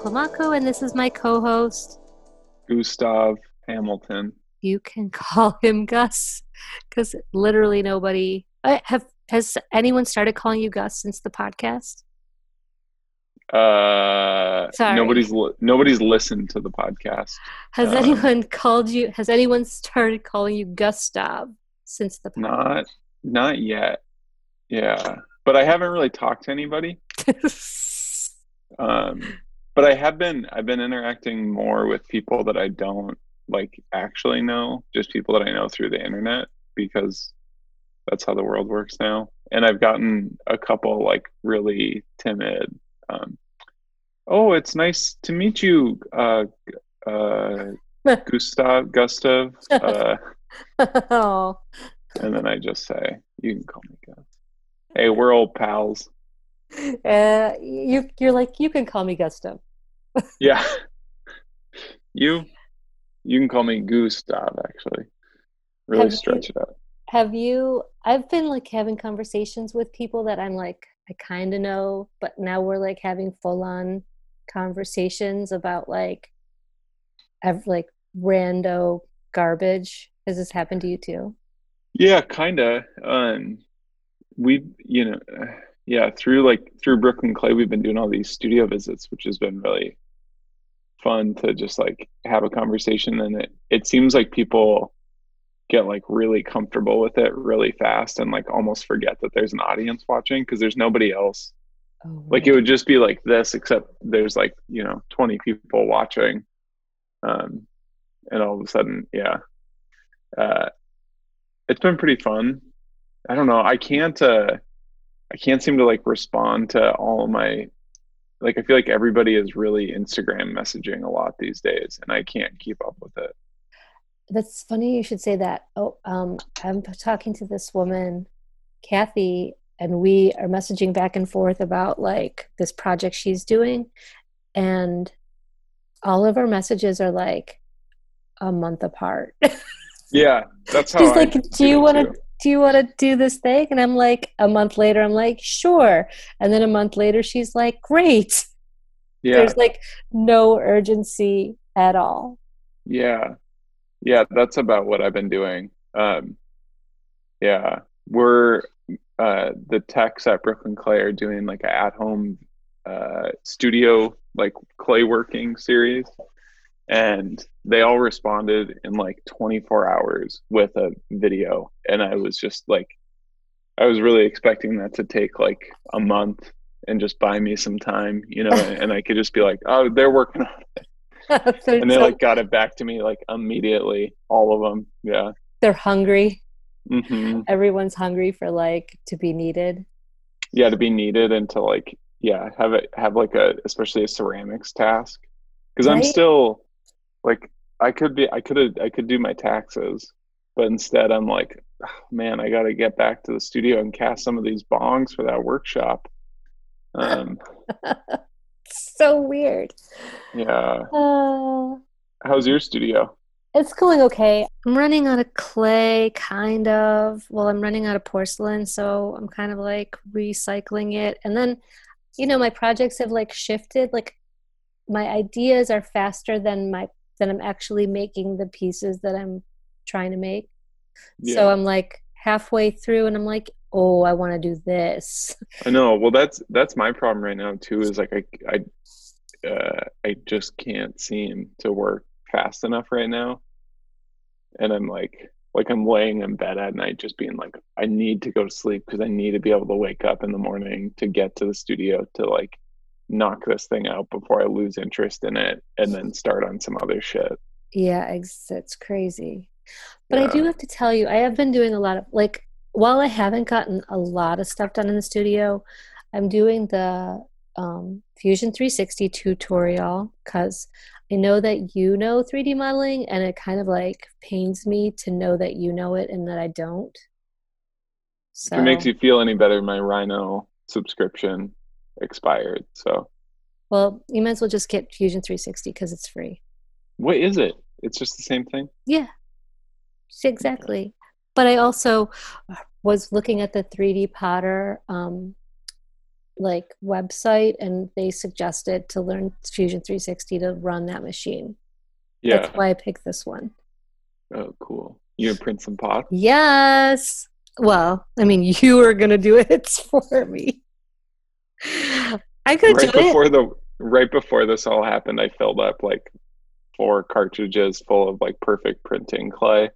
podcast. Climaco, and this is my co-host Gustav Hamilton. You can call him Gus, because literally nobody I have has anyone started calling you Gus since the podcast. Uh, Sorry. nobody's li- nobody's listened to the podcast. Has Um, anyone called you? Has anyone started calling you Gustav since the Not not yet. Yeah, but I haven't really talked to anybody. Um, but I have been I've been interacting more with people that I don't like actually know, just people that I know through the internet because that's how the world works now. And I've gotten a couple like really timid. Um, oh, it's nice to meet you, uh, uh, Gustav, Gustav. Uh, oh, and then I just say, you can call me Gus. Hey, we're old pals. uh, you you're like you can call me Gustav. Yeah. you you can call me Gustav actually. Really Have you- stretch it out. Have you? I've been like having conversations with people that I'm like I kind of know, but now we're like having full on conversations about like, have like rando garbage. Has this happened to you too? Yeah, kinda. Um we you know yeah, through like through Brooklyn Clay we've been doing all these studio visits, which has been really fun to just like have a conversation. And it it seems like people get like really comfortable with it really fast and like almost forget that there's an audience watching because there's nobody else. Oh, like it would just be like this except there's like you know 20 people watching um and all of a sudden yeah. Uh it's been pretty fun. I don't know. I can't uh i can't seem to like respond to all my like i feel like everybody is really instagram messaging a lot these days and i can't keep up with it That's funny you should say that. Oh, um, I'm talking to this woman, Kathy, and we are messaging back and forth about like this project she's doing. And all of our messages are like a month apart. yeah that's how She's I like, Do you want to. Do you want to do this thing? And I'm like, a month later, I'm like, sure. And then a month later, she's like, great. yeah There's like no urgency at all. Yeah. Yeah, that's about what I've been doing. Um, yeah, we're uh, the techs at Brooklyn Clay are doing like a at-home uh, studio like clay working series, and they all responded in like 24 hours with a video, and I was just like, I was really expecting that to take like a month and just buy me some time, you know, and I could just be like, oh, they're working on they're, and they so- like got it back to me like immediately all of them yeah. They're hungry. hmm Everyone's hungry for like to be needed. yeah to be needed and to like yeah have it have like a especially a ceramics task. Because i'm still like i could be i could have i could do my taxes but instead i'm like "Oh, man i gotta get back to the studio and cast some of these bongs for that workshop um so weird. yeah Uh, how's your studio it's going okay. I'm running out of clay, kind of. Well, I'm running out of porcelain, so I'm kind of like recycling it. And then, you know, my projects have like shifted. Like my ideas are faster than my than I'm actually making the pieces that I'm trying to make. So I'm like halfway through, and I'm like, oh, I want to do this. I know. Well, that's that's my problem right now too. Is like I I uh, I just can't seem to work fast enough right now, and I'm like like I'm laying in bed at night, just being like, I need to go to sleep because I need to be able to wake up in the morning to get to the studio to like knock this thing out before I lose interest in it and then start on some other shit. Yeah, it's crazy. But I do have to tell you, I have been doing a lot of like while I haven't gotten a lot of stuff done in the studio, I'm doing the um, Fusion 360 tutorial because I know that you know 3D modeling, and it kind of like pains me to know that you know it and that I don't. So If it makes you feel any better, my Rhino subscription expired. So well, you might as well just get Fusion 360 because it's free. what is it? It's just the same thing. Yeah, exactly. But I also was looking at the 3D Potter um, like website and they suggested to learn Fusion 360 to run that machine. Yeah. That's why I picked this one. Oh, cool. You gonna print some pots? Yes. Well, I mean, you are gonna do it for me. I could right do it. before the right before this all happened, I filled up like four cartridges full of like perfect printing clay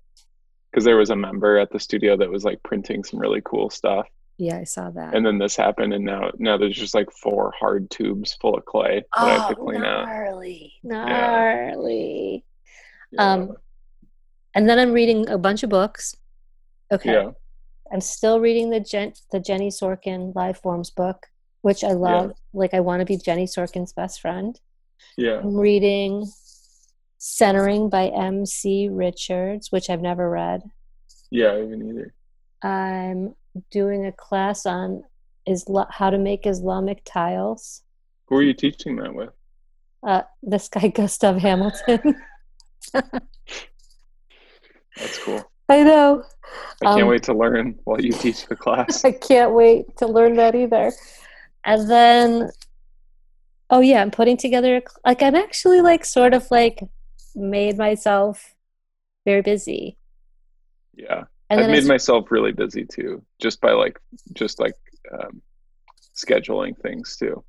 because there was a member at the studio that was like printing some really cool stuff. Yeah, I saw that. And then this happened, and now now there's just like four hard tubes full of clay that I have to oh, clean out. gnarly, gnarly. Yeah. Um, and then I'm reading a bunch of books. Okay. yeah, I'm still reading the Jen, the Jenny Sorkin Life forms book, which I love. Like I want to be Jenny Sorkin's best friend. yeah, I'm reading Centering by M.C. Richards, which I've never read. yeah. I haven't either. I'm doing a class on Isla- how to make Islamic tiles. Who are you teaching that with? Uh, this guy Gustav Hamilton. That's cool. I know. I can't Um, wait to learn while you teach the class. I can't wait to learn that either. And then, oh yeah, I'm putting together like I'm actually like sort of like made myself very busy. Yeah, And I've then I made myself really busy too, just by like just like um, scheduling things too.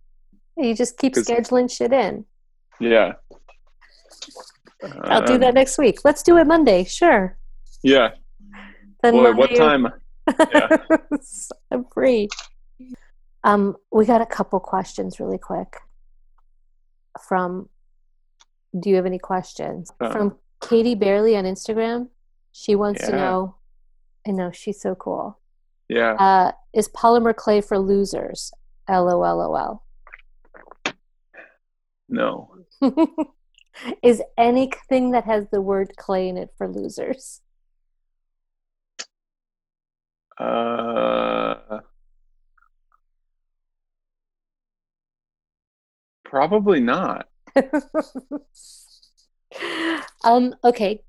you just keep scheduling shit in. Yeah, I'll do Um, that next week. Let's do it Monday. Sure. Yeah. Then Boy, what time? Yeah. I'm free. Um, we got a couple questions really quick from. Do you have any questions Uh, from Katie Barely on Instagram? She wants to know. I know she's so cool. Yeah. Uh, is polymer clay for losers? LOLOL. No. is anything that has the word clay in it for losers? Uh, probably not. um. Okay.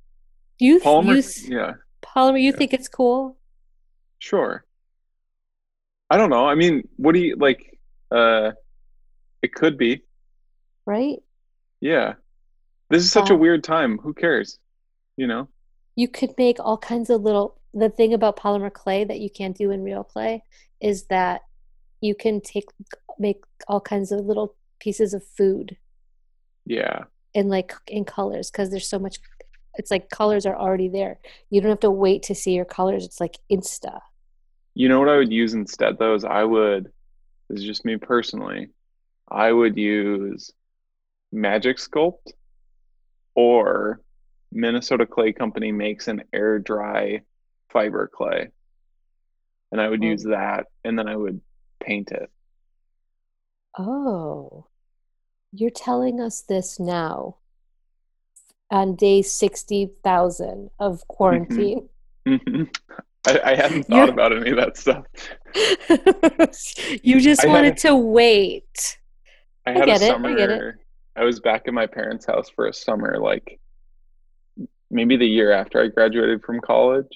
You Palmer. you yeah. polymer. You Yeah. think it's cool? Sure. I don't know. I mean, what do you like? Uh, it could be. right? Yeah. This is such a Um, weird time. Who cares? You know? You could make all kinds of little. The thing about polymer clay that you can't do in real clay is that you can take make all kinds of little pieces of food Yeah. And like in colors because there's so much. It's like colors are already there. You don't have to wait to see your colors. It's like insta. You know what I would use instead, though, is I would, this is just me personally, I would use Magic Sculpt or Minnesota Clay Company makes an air dry fiber clay. And I would Oh. use that and then I would paint it. Oh, you're telling us this now on day 60,000 of quarantine. Mhm. I, I hadn't You're- thought about any of that stuff. you just I wanted a- to wait. I had a it, I summer. get it. I was back at my parents' house for a summer, like maybe the year after I graduated from college,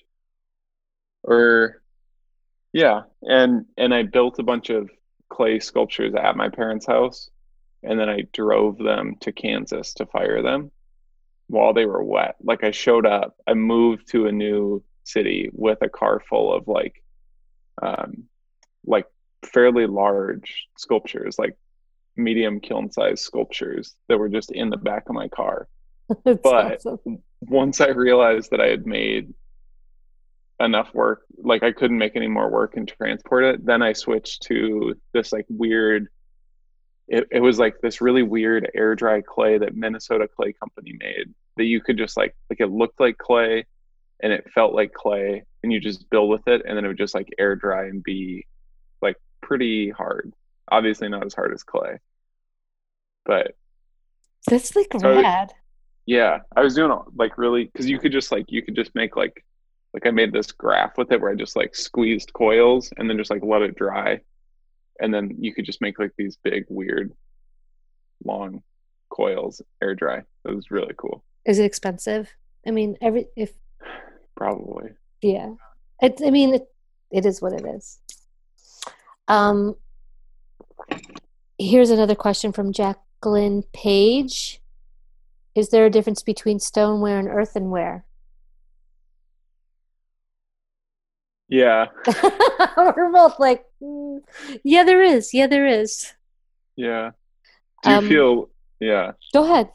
or yeah, and and I built a bunch of clay sculptures at my parents' house, and then I drove them to Kansas to fire them while they were wet. Like I showed up, I moved to a new city with a car full of like, um, like fairly large sculptures, like medium kiln size sculptures that were just in the back of my car. But- awesome. Once I realized that I had made enough work, like I couldn't make any more work and transport it, then I switched to this like weird. It, it was like this really weird air dry clay that Minnesota Clay Company made that you could just like like it looked like clay and it felt like clay and you just build with it and then it would just like air dry and be like pretty hard. Obviously not as hard as clay. But That's like So- rad. yeah, I was doing all, like really because you could just like you could just make like like I made this graph with it where I just like squeezed coils and then just like let it dry, and then you could just make like these big weird long coils air dry. It was really cool. Is it expensive? I mean, every if Probably. yeah, it, I mean, it, it is what it is. Um, here's another question from Jacqueline Page. Is there a difference between stoneware and earthenware? Yeah. We're both like, mm, yeah, there is. Yeah, there is. Yeah. Do you Um, feel yeah. Go ahead.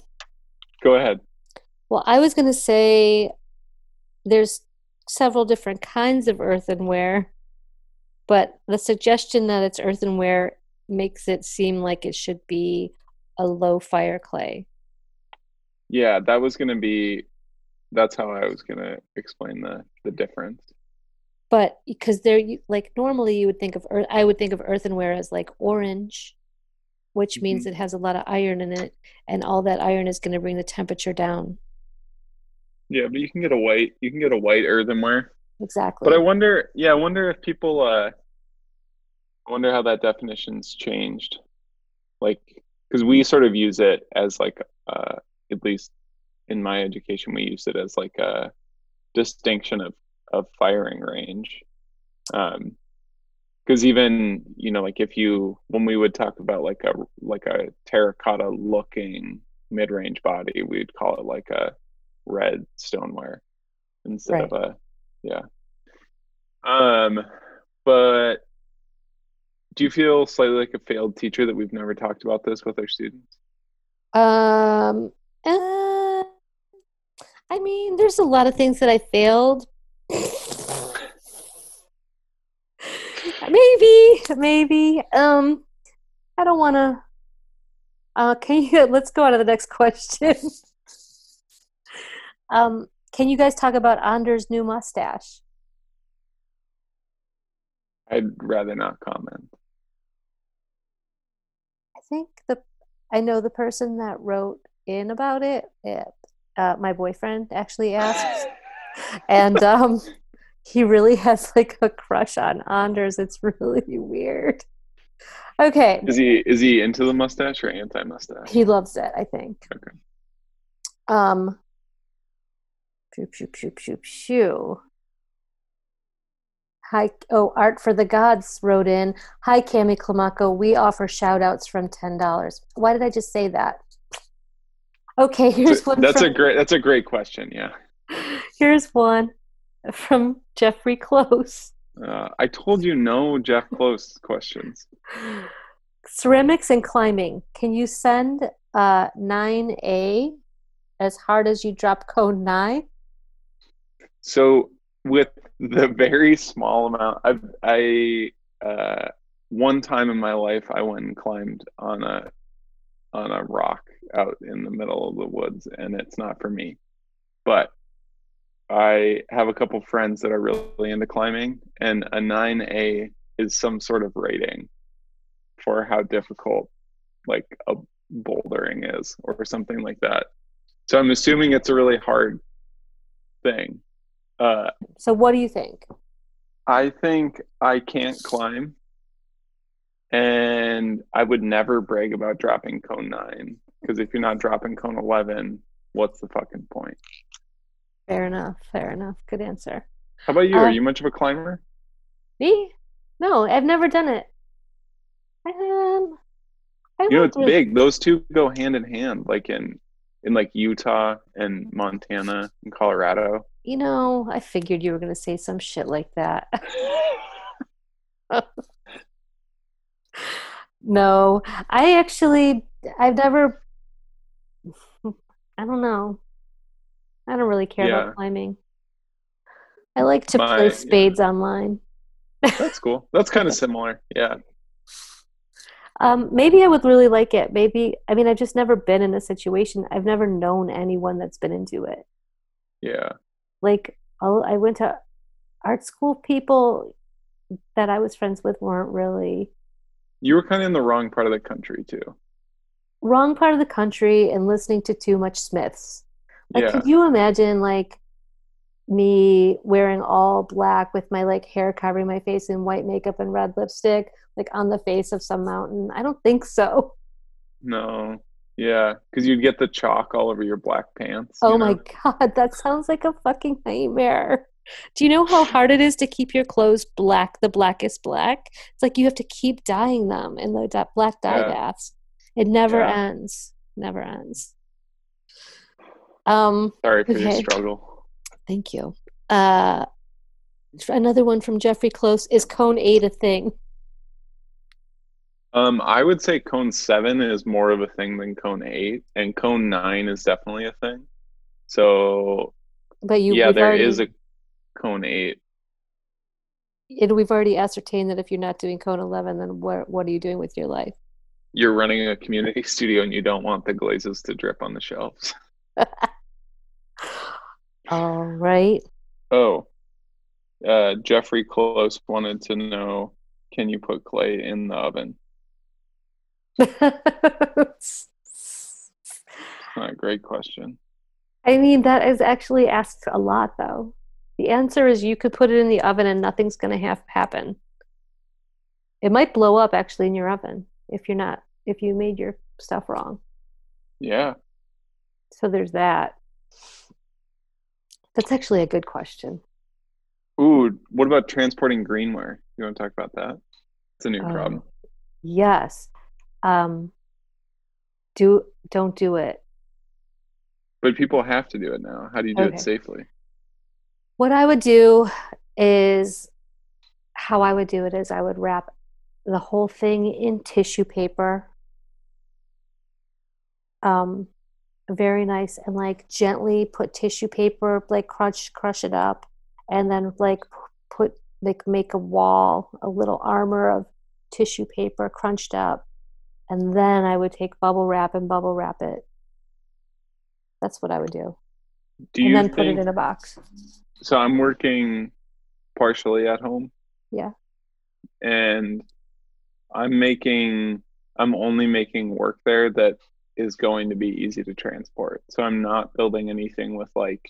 Go ahead. Well, I was going to say there's several different kinds of earthenware, but the suggestion that it's earthenware makes it seem like it should be a low fire clay. Yeah, that was gonna be that's how I was gonna explain the the difference. But because they're you- like normally you would think of earth, I would think of earthenware as like orange, which means it has a lot of iron in it, and all that iron is going to bring the temperature down. Yeah, but you can get a white you can get a white earthenware. Exactly. But I wonder yeah, I wonder if people uh I wonder how that definition's changed. Like because we sort of use it as like uh at least in my education we use it as like a distinction of of firing range. Um because even you know like if you when we would talk about like a like a terracotta looking mid-range body we'd call it like a red stoneware instead Right. of a yeah um but do you feel slightly like a failed teacher that we've never talked about this with our students Um, uh, I mean, there's a lot of things that I failed. Maybe, maybe. Um, I don't want to. Uh, can you? Let's go on to the next question. um, can you guys talk about Anders' new mustache? i'd rather not comment I think the I know the person that wrote in about it. it uh, my boyfriend actually asked, and um, he really has like a crush on Anders. It's really weird. Okay, is he is he into the mustache or anti-mustache he loves it. I think. Okay. Um. Shoo, shoo, shoo, shoo, shoo. Hi, oh, Art for the Gods wrote in. Hi, Cammi Climaco. We offer shout outs from $10. Why did I just say that? Okay, here's one. that's from, a great that's a great question yeah Here's one from Jeffrey Close. uh, i told you no jeff close questions Ceramics and climbing. Can you send uh, 9A as hard as you drop cone 9? So with the very small amount, I've I uh, one time in my life I went and climbed on a on a rock out in the middle of the woods, and it's not for me. But I have a couple friends that are really into climbing, and a nine A is some sort of rating for how difficult like a bouldering is, or something like that. So I'm assuming it's a really hard thing. Uh, So, what do you think? I think I can't climb, and I would never brag about dropping cone nine because if you're not dropping cone eleven, what's the fucking point? Fair enough. Fair enough. Good answer. How about you? Uh, Are you much of a climber? Me? No, I've never done it. Um, I You know, it's it. big. Those two go hand in hand, like in in like Utah and Montana and Colorado. You know, I figured you were going to say some shit like that. no, I actually, I've never, I don't know. I don't really care Yeah. about climbing. I like to My- play yeah. spades online. That's cool. That's kind of similar. Yeah. Um, maybe I would really like it. Maybe, I mean, I've just never been in a situation, I've never known anyone that's been into it. Yeah. like I went to art school people that I was friends with weren't really You were kind of in the wrong part of the country too. wrong part of the country and listening to too much Smiths. Like yeah. could you imagine like me wearing all black with my like hair covering my face in white makeup and red lipstick like on the face of some mountain? I don't think so. No. Yeah, because you'd get the chalk all over your black pants. Oh my know? god, that sounds like a fucking nightmare. Do you know how hard it is to keep your clothes black, the blackest black? It's like you have to keep dyeing them in the black dye yeah. baths. It never yeah. ends. Never ends. Um, Sorry for okay. your struggle. Thank you. Uh, another one from Jeffrey Close is cone eight a thing? Um, I would say cone seven is more of a thing than cone eight, and cone nine is definitely a thing. So, but you, yeah, there already, is a cone eight. And we've already ascertained that if you're not doing cone eleven, then what what are you doing with your life? You're running a community studio, and you don't want the glazes to drip on the shelves. All right. Oh, uh, Jeffrey Close wanted to know: Can you put clay in the oven? A great question. I mean, that is actually asked a lot, though. The answer is you could put it in the oven and nothing's going to have happen. It might blow up actually in your oven if you're not if you made your stuff wrong. Yeah. So there's that. That's actually a good question. Ooh, what about transporting greenware? You want to talk about that? It's a new um, problem. Yes. Um, do don't do it. But people have to do it now. How do you do okay. it safely? What I would do is how I would do it is I would wrap the whole thing in tissue paper. Um, very nice and like gently put tissue paper like crunch crush it up and then like put like make a wall a little armor of tissue paper crunched up and then i would take bubble wrap and bubble wrap it. That's what i would do, do and then put it in a box. So i'm working partially at home? Yeah. And i'm making i'm only making work there that is going to be easy to transport. So I'm not building anything with like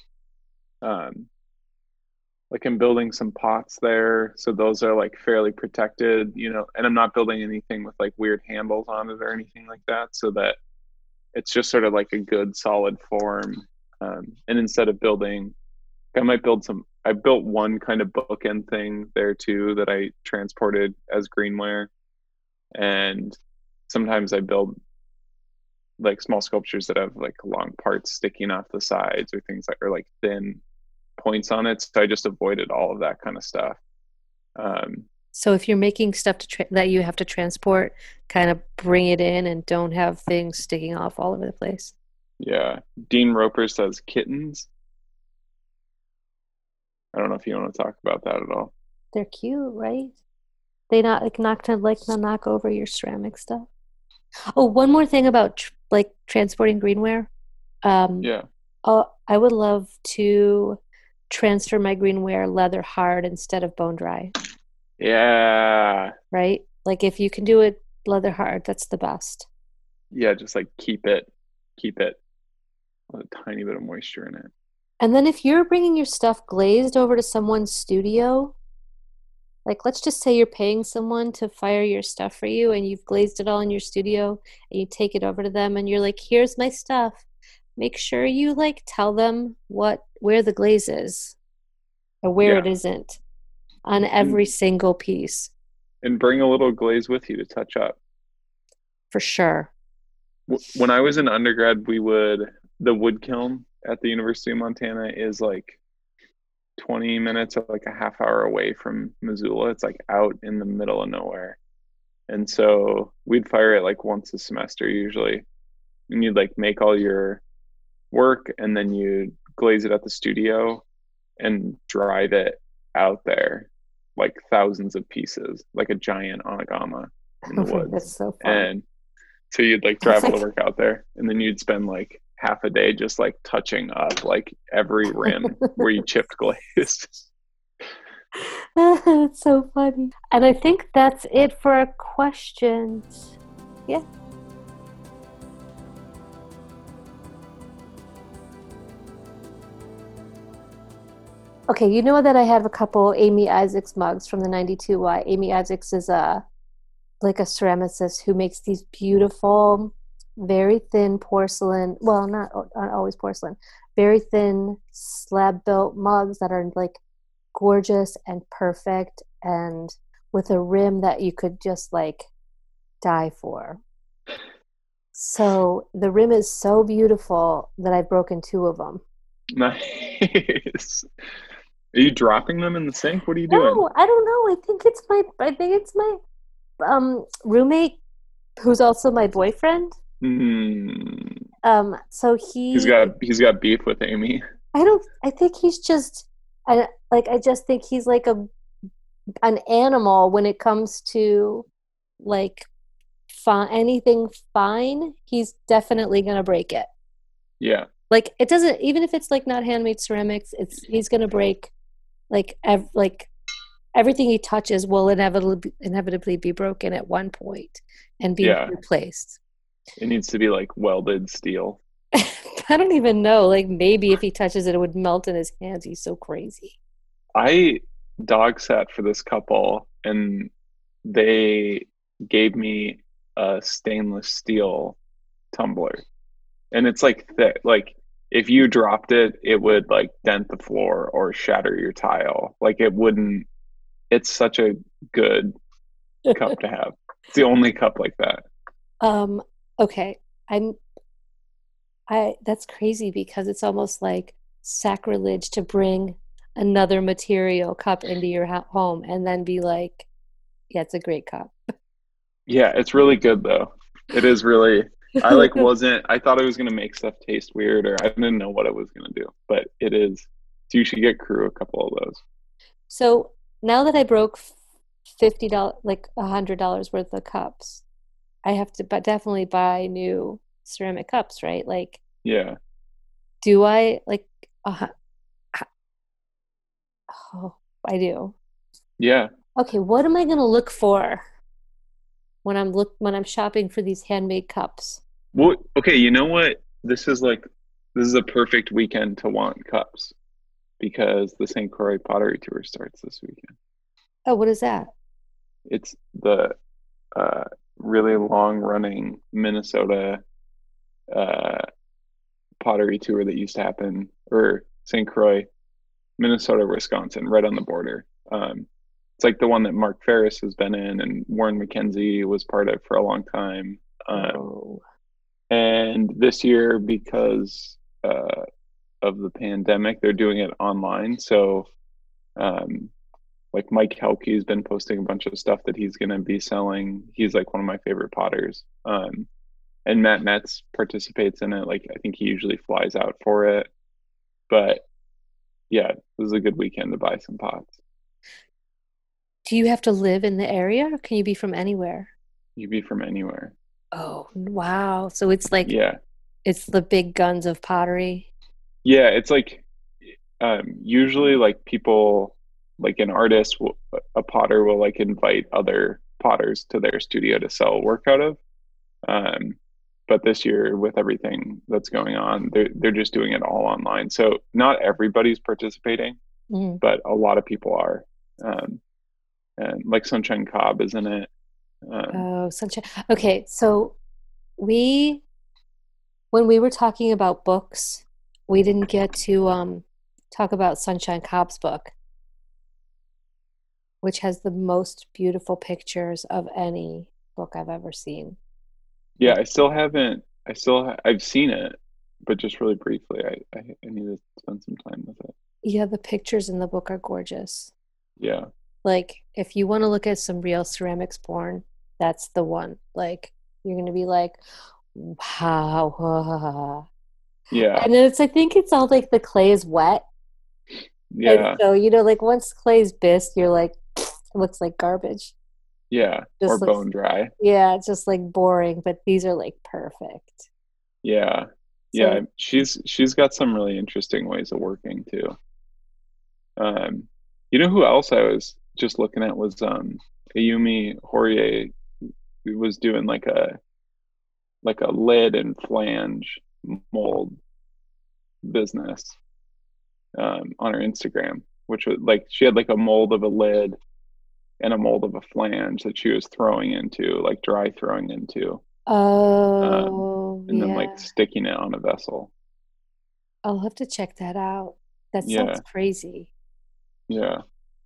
um like I'm building some pots there. So those are like fairly protected, you know, and I'm not building anything with like weird handles on it or anything like that. So that it's just sort of like a good solid form. Um, and instead of building, I might build some, I built one kind of bookend thing there too that I transported as greenware. And sometimes I build like small sculptures that have like long parts sticking off the sides or things that are like thin points on it. So I just avoided all of that kind of stuff. Um, so if you're making stuff to tra- that you have to transport, kind of bring it in and don't have things sticking off all over the place. Yeah, Dean Roper says kittens. I don't know if you want to talk about that at all. They're cute, right? They not like not to like not knock over your ceramic stuff. Oh, one more thing about tr- like transporting greenware. Um, yeah. Uh, I would love to transfer my greenware leather hard instead of bone dry. Yeah. Right? Like if you can do it leather hard, that's the best. Yeah, just like keep it, keep it a tiny bit of moisture in it. And then if you're bringing your stuff glazed over to someone's studio, like let's just say you're paying someone to fire your stuff for you and you've glazed it all in your studio and you take it over to them and you're like here's my stuff. Make sure you like tell them what where the glaze is or where yeah. it isn't on every single piece. And bring a little glaze with you to touch up. For sure. When i was in undergrad we would the wood kiln at the university of montana is like 20 minutes or like a half hour away from Missoula. It's like out in the middle of nowhere. And so we'd fire it like once a semester usually. And you'd like make all your work and then you'd glaze it at the studio and drive it out there like thousands of pieces, like a giant anagama in the woods. That's so fun. And so you'd like drive all the work out there and then you'd spend like half a day just like touching up like every rim where you chipped glaze. It's so funny. And I think that's it for our questions. Yeah. Okay, you know that I have a couple Amy Isaacs mugs from the 92Y. Amy Isaacs is a like a ceramicist who makes these beautiful very thin porcelain well not, not always porcelain very thin slab built mugs that are like gorgeous and perfect and with a rim that you could just like die for. So the rim is so beautiful that I've broken two of them. Nice. Are you dropping them in the sink? What are you doing? No, I don't know. I think it's my I think it's my um roommate who's also my boyfriend. Mm, Um so he he's got he's got beef with Amy. I don't. I think he's just. I like. I just think he's like a an animal when it comes to like fine anything fine. He's definitely gonna break it. Yeah. Like it doesn't. Even if it's like not handmade ceramics, it's he's gonna break. Like ev- like everything he touches will inevitably inevitably be broken at one point and be Yeah. replaced. It needs to be like welded steel. I don't even know. Like maybe if he touches it, it would melt in his hands. He's so crazy. I dog sat for this couple and they gave me a stainless steel tumbler. And it's like thick. Like if you dropped it, it would like dent the floor or shatter your tile. Like it wouldn't it's such a good cup to have. It's the only cup like that. Um, okay. I'm I that's crazy because it's almost like sacrilege to bring another material cup into your ho- home and then be like, yeah, it's a great cup. Yeah, it's really good though. It is really I like wasn't I thought it was gonna make stuff taste weird or I didn't know what it was gonna do, but it is. So you should get crew a couple of those. So now that I broke fifty dollars, like a hundred dollars worth of cups, I have to but definitely buy new ceramic cups, right? Like, Yeah. do I like? Uh, oh, I do. Yeah. Okay, what am I gonna look for when I'm look when I'm shopping for these handmade cups? Well, okay, you know what? This is like this is a perfect weekend to want cups because the St. Croix Pottery Tour starts this weekend. Oh, what is that? It's the uh, really long running Minnesota uh, pottery tour that used to happen, or St. Croix, Minnesota, Wisconsin, right on the border. Um, it's like the one that Mark Pharis has been in, and Warren MacKenzie was part of for a long time. Um, Oh, and this year, because uh, of the pandemic, they're doing it online. So, um, like Mike Helke's been posting a bunch of stuff that he's going to be selling. He's like one of my favorite potters. Um, and Matt Metz participates in it. Like I think he usually flies out for it. But yeah, this is a good weekend to buy some pots. do you have to live in the area, or can you be from anywhere? You'd be from anywhere. Oh, wow. So it's like Yeah. it's the big guns of pottery. Yeah, it's like um, usually like people like an artist a potter will like invite other potters to their studio to sell work out of. Um, but this year with everything that's going on, they're they're just doing it all online. So not everybody's participating, Mhm. but a lot of people are. Um, and like Sunshine Cobb is in it. Um, Oh, sunshine. Okay, so we when we were talking about books, we didn't get to um talk about Sunshine Cobb's book, which has the most beautiful pictures of any book I've ever seen. yeah, I still haven't. I still ha- I've seen it, but just really briefly. I, I I need to spend some time with it. Yeah, the pictures in the book are gorgeous. Yeah. Like, if you want to look at some real ceramics porn, that's the one. Like, you're gonna be like, wow. Yeah. And then it's, I think it's all like the clay is wet. Yeah. And so, you know, like once clay's bisque, you're like, looks like garbage. Yeah. Just Or looks- bone dry. Yeah, it's just like boring, but these are like perfect. Yeah. Yeah. She's she's got some really interesting ways of working too. Um, you know who else I was just looking at was um Ayumi Horie was doing like a like a lid and flange mold business um on her Instagram, which was like she had like a mold of a lid and a mold of a flange that she was throwing into, like dry throwing into, Oh, Um, and then like sticking it on a vessel. I'll have to check that out. That Yeah. sounds crazy. Yeah.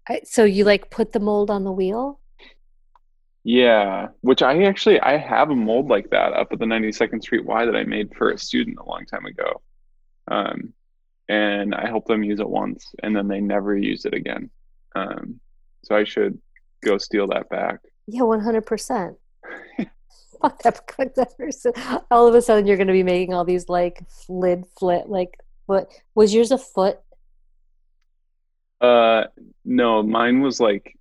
I, so you like put the mold on the wheel? Yeah, which I actually I have a mold like that up at the 92nd Street Y that I made for a student a long time ago. Um, and I helped them use it once and then they never used it again. Um, so I should go steal that back. Yeah, 100%. fuck that, fuck that person. All of a sudden, you're going to be making all these like lid flit, like what was yours a foot? Uh, no, mine was like,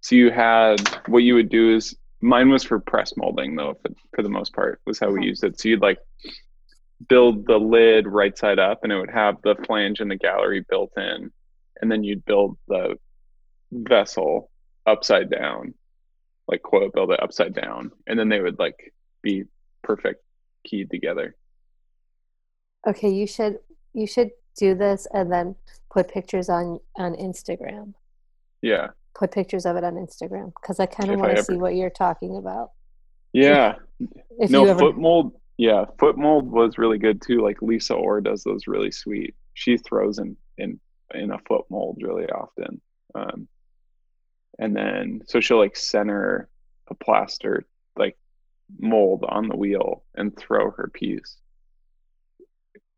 so you had what you would do is mine was for press molding though, for, for the most part was how we uh-huh. used it. So you'd like build the lid right side up and it would have the flange and the gallery built in, and then you'd build the vessel upside down like quote build it upside down and then they would like be perfect keyed together. Okay you should you should do this and then put pictures on on instagram. Yeah. Put pictures of it on instagram because i kind of want to see what you're talking about. Yeah. if no ever... foot mold yeah foot mold was really good too like lisa orr does those really sweet she throws in in in a foot mold really often um, and then so she'll like center a plaster like mold on the wheel and throw her piece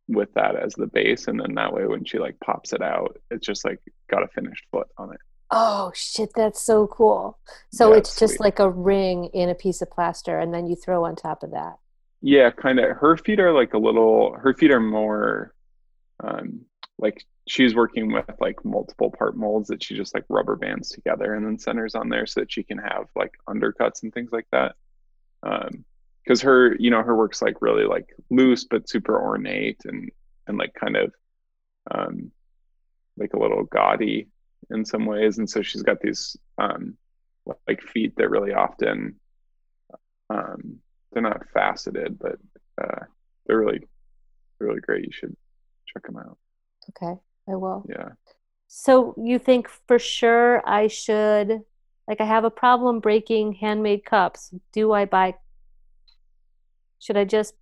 with that as the base. And then that way when she like pops it out it's just like got a finished foot on it. Oh shit that's so cool. So yeah, it's just like a ring in a piece of plaster and then you throw on top of that. Yeah kind of her feet are like a little her feet are more um like she's working with like multiple part molds that she just like rubber bands together and then centers on there so that she can have like undercuts and things like that. Um because her you know her work's like really like loose but super ornate and and like kind of um like a little gaudy in some ways. And so she's got these um like feet that really often um they're not faceted but uh they're really really great. You should check them out. Okay I will. Yeah. So you think for sure I should like I have a problem breaking handmade cups. Do I buy should I just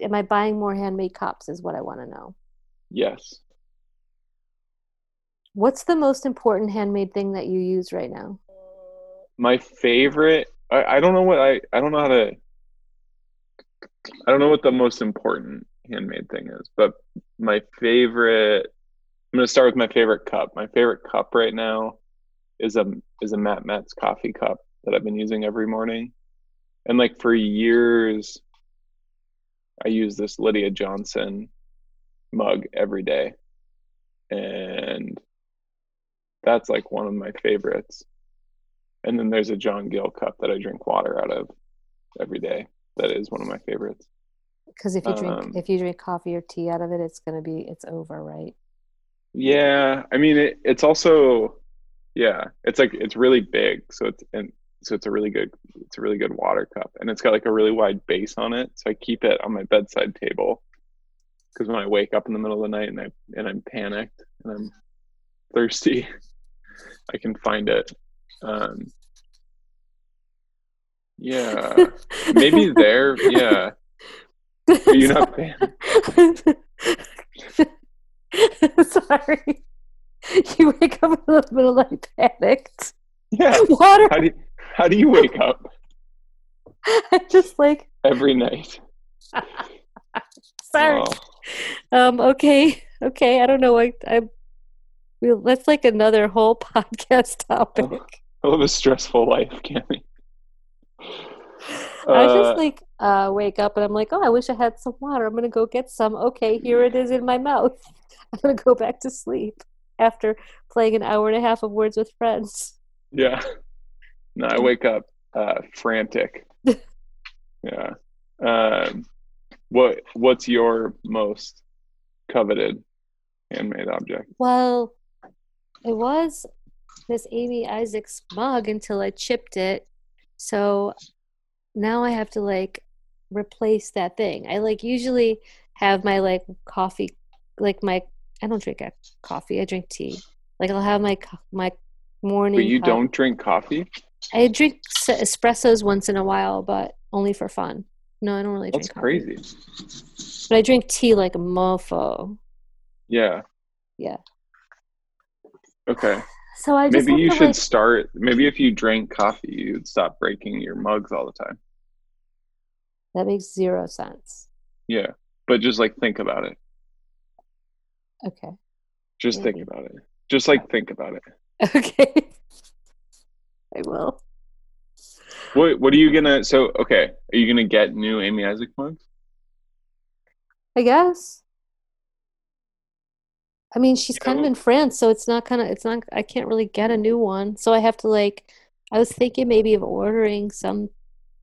am I buying more handmade cups is what I want to know. Yes. What's the most important handmade thing that you use right now? My favorite I, I don't know what I I don't know how to I don't know what the most important handmade thing is, but my favorite I'm going to start with my favorite cup. My favorite cup right now is a is a Matt Metz coffee cup that I've been using every morning. And like for years I use this Lydia Johnson mug every day. And that's like one of my favorites. And then there's a John Gill cup that I drink water out of every day. That is one of my favorites. Because if you drink um, if you drink coffee or tea out of it, it's gonna be it's over, right? Yeah, I mean it, it's also yeah, it's like it's really big, so it's and so it's a really good it's a really good water cup, and it's got like a really wide base on it, so I keep it on my bedside table because when I wake up in the middle of the night and I and I'm panicked and I'm thirsty, I can find it. Um, yeah, maybe there. Yeah, are you not fan? Sorry. You wake up a little bit like panicked. Yeah. Water. How do you, how do you wake up? I just like every night. Sorry. Oh. Um. Okay. Okay. I don't know. I. I. That's like another whole podcast topic. I live a stressful life, Cammi. I just uh, like uh, wake up and I'm like, oh, I wish I had some water. I'm gonna go get some. Okay, here it is in my mouth. I'm gonna go back to sleep after playing an hour and a half of Words with Friends. Yeah. No, I wake up uh, frantic. yeah. Um, what What's your most coveted handmade object? Well, it was this Amy Isaacs mug until I chipped it. So now I have to like replace that thing. I like usually have my like coffee, like my I don't drink coffee. I drink tea. Like I'll have my my morning. But you cup. don't drink coffee. I drink espressos once in a while, but only for fun. No, I don't really drink. That's coffee. crazy. But I drink tea like a mofo. Yeah. Yeah. Okay. So I just maybe you should like, start. Maybe if you drank coffee, you'd stop breaking your mugs all the time. That makes zero sense. Yeah, but just like think about it. Okay. Just think about it. Just like think about it. Okay. I will. What What are you gonna? So okay, are you gonna get new Amy Isaac mugs? I guess. I mean, she's You kind of in France, so it's not kind of, it's not, I can't really get a new one. So I have to like, I was thinking maybe of ordering some.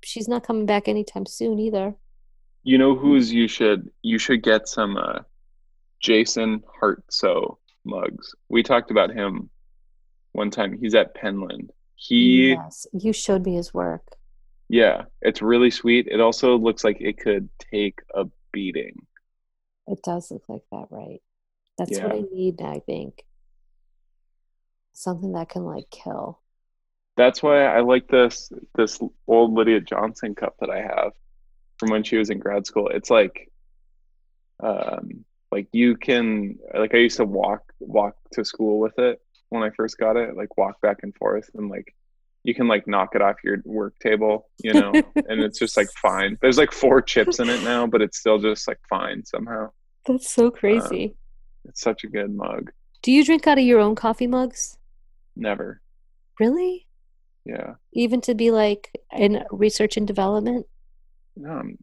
She's not coming back anytime soon either. You know who's you should you should get some uh, Jason Hartsoe mugs. We talked about him one time. He's at Penland. He Yes, you showed me his work. yeah, it's really sweet. It also looks like it could take a beating. It does look like that, right? That's what I need, I think. Something that can like kill. That's why I like this this old Lydia Johnson cup that I have from when she was in grad school. It's like um like you can like I used to walk walk to school with it when I first got it, like walk back and forth and like you can like knock it off your work table, you know, and it's just like fine. There's like four chips in it now, but it's still just like fine somehow. That's so uh, crazy. It's such a good mug. Do you drink out of your own coffee mugs? Never. Really? Yeah. Even to be like in research and development? No, I'm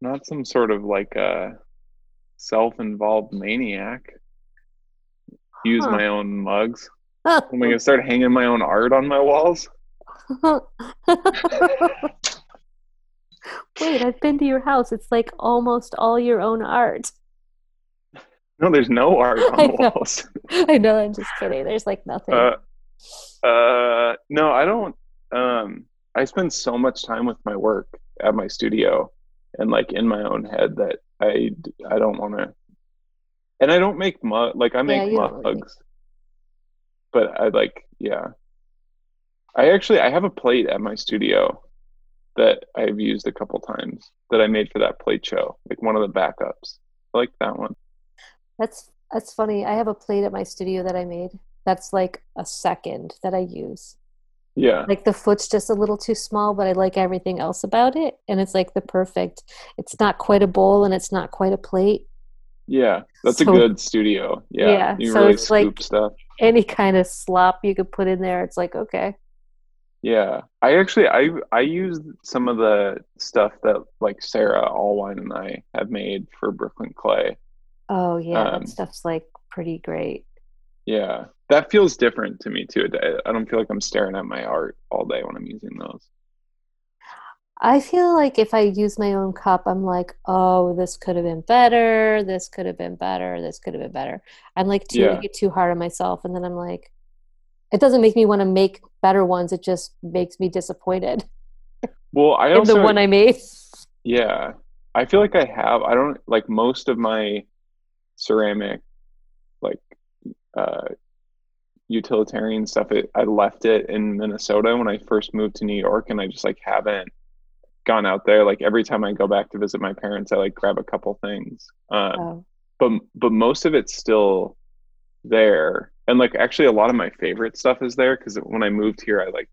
not some sort of like a self-involved maniac. Use Huh. my own mugs. Am I gonna start hanging my own art on my walls? Wait, I've been to your house. It's like almost all your own art. No, there's no art on I the know. walls. I know, I'm just kidding. There's like nothing. Uh, uh, no, I don't. Um, I spend so much time with my work at my studio and like in my own head that I I don't want to. And I don't make mug like I make you don't really make- mugs, but I like yeah. I actually I have a plate at my studio that I've used a couple times that I made for that plate show, like one of the backups. I like that one. That's that's funny. I have a plate at my studio that I made. That's like a second that I use. Yeah, Like the foot's just a little too small, but I like everything else about it. And it's like the perfect. It's not quite a bowl and it's not quite a plate. yeah, that's So- a good studio. Yeah, Yeah, you so really it's like- scoop stuff. Any kind of slop you could put in there, it's like okay. Yeah, I actually I I used some of the stuff that like Sarah Allwine and I have made for Brooklyn Clay. Oh yeah, Um, that stuff's like pretty great. Yeah, that feels different to me too. I- don't feel like I'm staring at my art all day when I'm using those. I feel like if I use my own cup, I'm like, oh, this could have been better. This could have been better. This could have been better. I'm like too, Yeah. get too hard on myself, and then I'm like, it doesn't make me want to make better ones. It just makes me disappointed Well, I also the one I made. yeah, I feel like I have. I don't like most of my ceramic like uh utilitarian stuff. It, I left it in Minnesota when I first moved to New York, and I just like haven't gone out there. Like every time I go back to visit my parents, I like grab a couple things. Um, Oh, but but most of it's still there and like actually a lot of my favorite stuff is there because when i moved here i like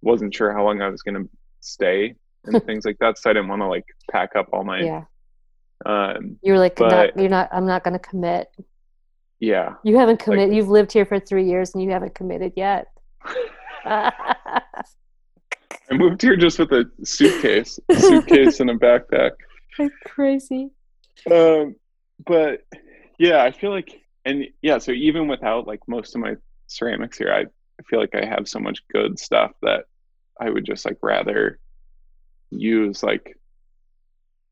wasn't sure how long i was going to stay and things like that so i didn't want to like pack up all my yeah. um You're like, but- not, you're not. I'm not going to commit. Yeah You haven't committed. You've lived here for three years and you haven't committed yet. i moved here just with a suitcase a suitcase and a backpack Crazy. um but yeah i feel like and yeah so even without like most of my ceramics here i, feel like i have so much good stuff that i would just like rather use like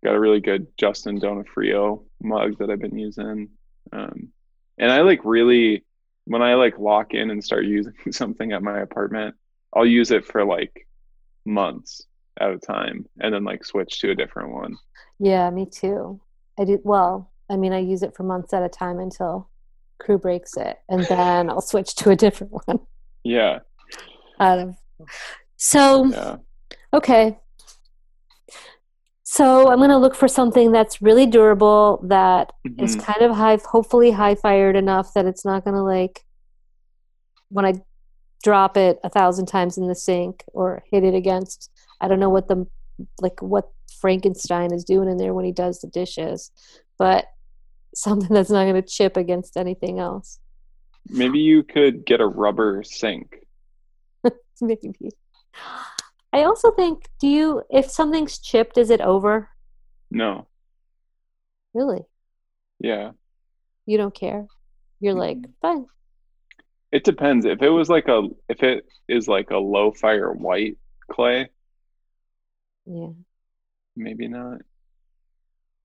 got a really good justin donofrio mug that i've been using um and i like really when i like lock in and start using something at my apartment i'll use it for like months at a time and then like switch to a different one Yeah, me too. I do. Well, I mean, I use it for months at a time until crew breaks it, and then I'll switch to a different one. yeah Out of so yeah okay. So I'm gonna look for something that's really durable that is Mhm. kind of high, hopefully high fired enough that it's not gonna like when I drop it a thousand times in the sink or hit it against I don't know what the like what Frankenstein is doing in there when he does the dishes, but something that's not going to chip against anything else. Maybe you could get a rubber sink. Maybe. I also think, do you, if something's chipped, is it over? No. Really? Yeah. You don't care? You're like, fine. It depends. If it was like a, if it is like a low fire white clay, yeah, maybe not.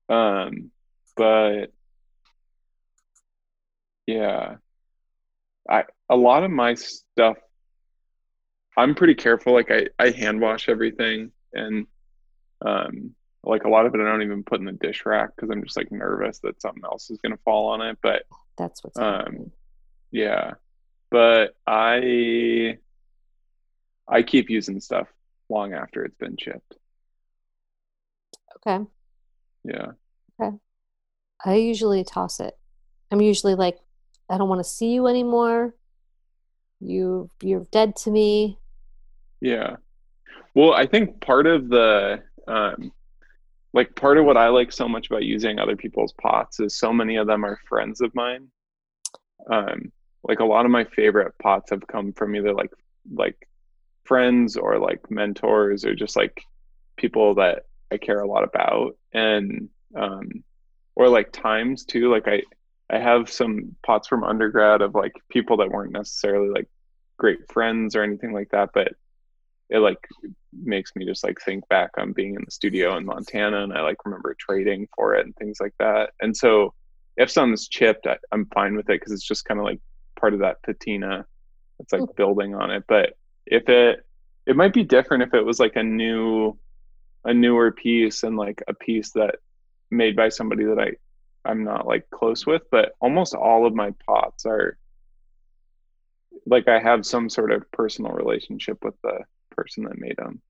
Um, but yeah, I a lot of my stuff I'm pretty careful. Like I, I hand wash everything and um like a lot of it I don't even put in the dish rack because I'm just like nervous that something else is gonna fall on it. But that's what's um yeah. But I I keep using stuff long after it's been chipped. Okay. Yeah. Okay. I usually toss it. I'm usually like, I don't want to see you anymore. You you're dead to me. Yeah. Well, I think part of the um like part of what I like so much about using other people's pots is so many of them are friends of mine. Um like a lot of my favorite pots have come from either like like friends or like mentors or just like people that I care a lot about and um or like times too like I I have some pots from undergrad of like people that weren't necessarily like great friends or anything like that but it like makes me just like think back on being in the studio in Montana and I like remember trading for it and things like that. And so if something's chipped, I, am fine with it because it's just kind of like part of that patina that's like mm. building on it. But if it it might be different if it was like a new a newer piece and like a piece that made by somebody that I I'm not like close with, but almost all of my pots are like I have some sort of personal relationship with the person that made them.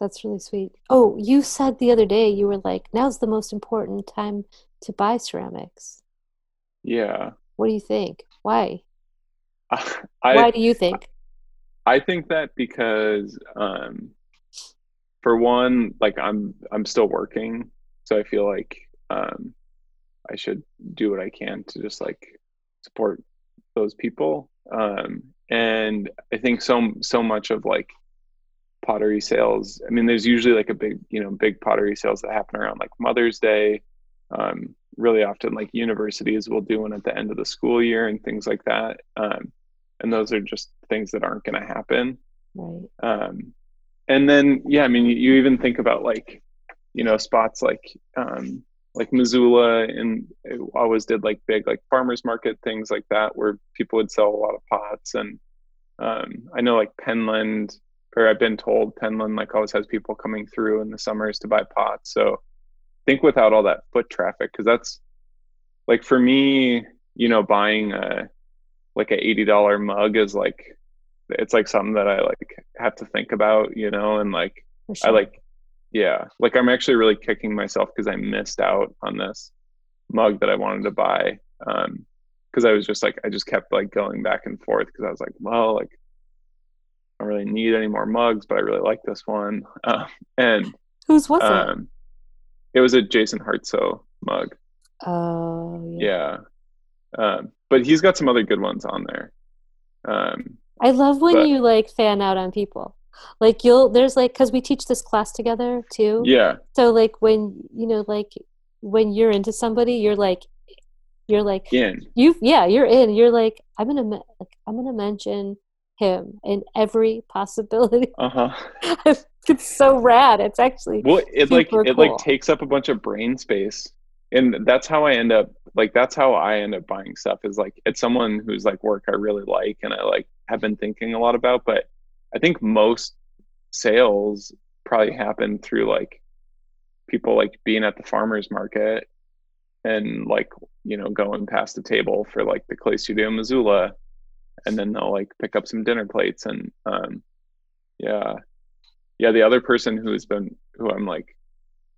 That's really sweet. Oh, you said the other day you were like, now's the most important time to buy ceramics. Yeah. What do you think? Why? I, Why do you think? I think that because um, for one, like I'm I'm still working, so I feel like um, I should do what I can to just like support those people. Um, and I think so so much of like pottery sales. I mean, there's usually like a big you know big pottery sales that happen around like Mother's Day. Um, really often, like universities will do one at the end of the school year and things like that. Um, and those are just things that aren't going to happen. Right. Um, and then yeah, I mean, you, you even think about like you know spots like um, like Missoula and always did like big like farmers market things like that where people would sell a lot of pots and um, I know like Penland or I've been told Penland like always has people coming through in the summers to buy pots. So think without all that foot traffic because that's like for me, you know, buying a like a eighty dollar mug is like it's like something that I like have to think about, you know, and like sure. I like yeah like i'm actually really kicking myself because i missed out on this mug that i wanted to buy um because i was just like i just kept like going back and forth because i was like well like i don't really need any more mugs but i really like this one. Uh, and whose was um, it it was a jason hartsoe mug. Oh yeah, yeah. Um, but he's got some other good ones on there um i love when but, you like fan out on people like you'll there's like because we teach this class together too. Yeah. So like when you know like when you're into somebody you're like you're like in. you yeah you're in. You're like i'm gonna like i'm gonna mention him in every possibility. Uh-huh. It's so rad. It's actually well it like cool. it like takes up a bunch of brain space and that's how i end up like that's how i end up buying stuff is like it's someone who's like work i really like and i like have been thinking a lot about but I think most sales probably happen through like people like being at the farmers market and like you know going past the table for like the clay studio in missoula and then they'll like pick up some dinner plates and um yeah yeah the other person who's been who i'm like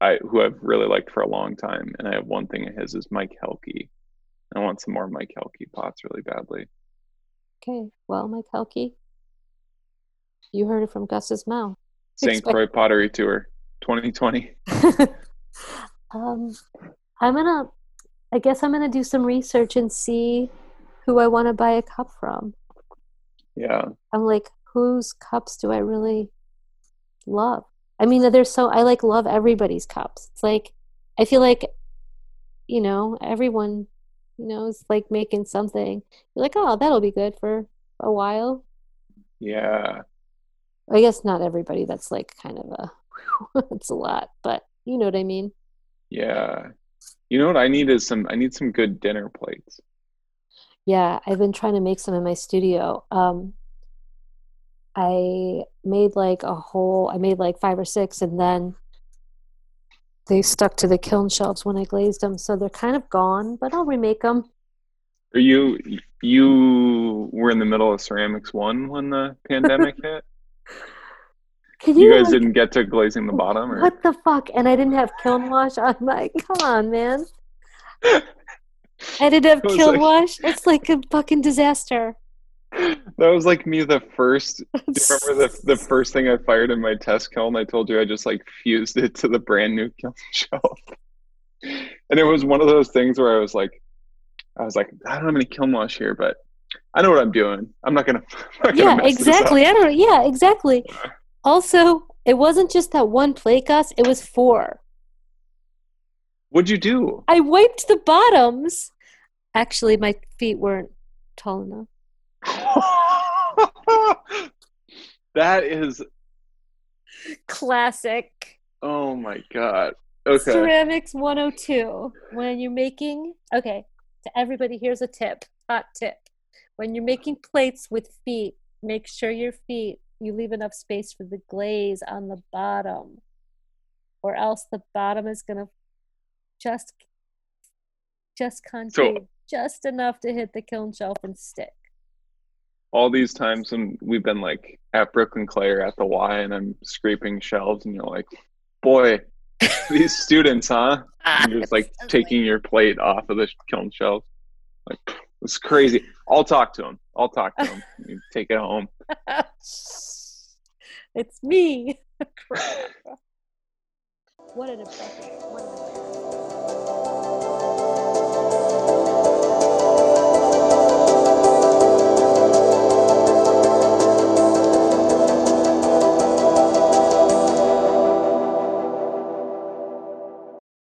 i who i've really liked for a long time and i have one thing of his is mike helke i want some more mike helke pots really badly Okay. Well, Mike Helke, you heard it from Gus's mouth. St. Expect- Croix Pottery Tour 2020. um, I'm gonna. I guess I'm gonna do some research and see who I want to buy a cup from. Yeah. I'm like, whose cups do I really love? I mean, there's so I like love everybody's cups. It's like I feel like, you know, everyone, you know, is like making something. You're like, oh, that'll be good for a while. Yeah. I guess not everybody. That's like kind of a, it's a lot, but you know what I mean. Yeah. You know what I need is some I need some good dinner plates. Yeah, I've been trying to make some in my studio. Um, I made like a whole, I made like five or six, and then they stuck to the kiln shelves when I glazed them, so they're kind of gone. But I'll remake them. Are you you were in the middle of ceramics one when the pandemic hit? Can You you, guys like, didn't get to glazing the bottom, or what the fuck? And I didn't have kiln wash on my. Come on, man. I didn't have kiln like- wash. It's like a fucking disaster. that was like me the first. Do you remember the the first thing I fired in my test kiln? I told you I just like fused it to the brand new kiln shelf, and it was one of those things where I was like, I was like, I don't have any kiln wash here, but I know what I'm doing. I'm not gonna. I'm not gonna yeah, up." exactly. I don't. Yeah, exactly. Also, it wasn't just that one plate, Gus. It was four. What'd you do? I wiped the bottoms. Actually, my feet weren't tall enough. that is. Classic. Oh my god. Okay. Ceramics 102. When you're making, okay, to everybody, here's a tip hot tip. When you're making plates with feet, make sure your feet, you leave enough space for the glaze on the bottom, or else the bottom is going to just just concave just enough to hit the kiln shelf and stick. all these times when we've been like at Brooklyn Clay or at the Y and I'm scraping shelves and you're like, boy, these students, huh? Ah, and you're just like taking your plate off of the kiln shelf. Like, it's crazy. I'll talk to him. I'll talk to him. Take it home. it's me. what an impression. What an impression.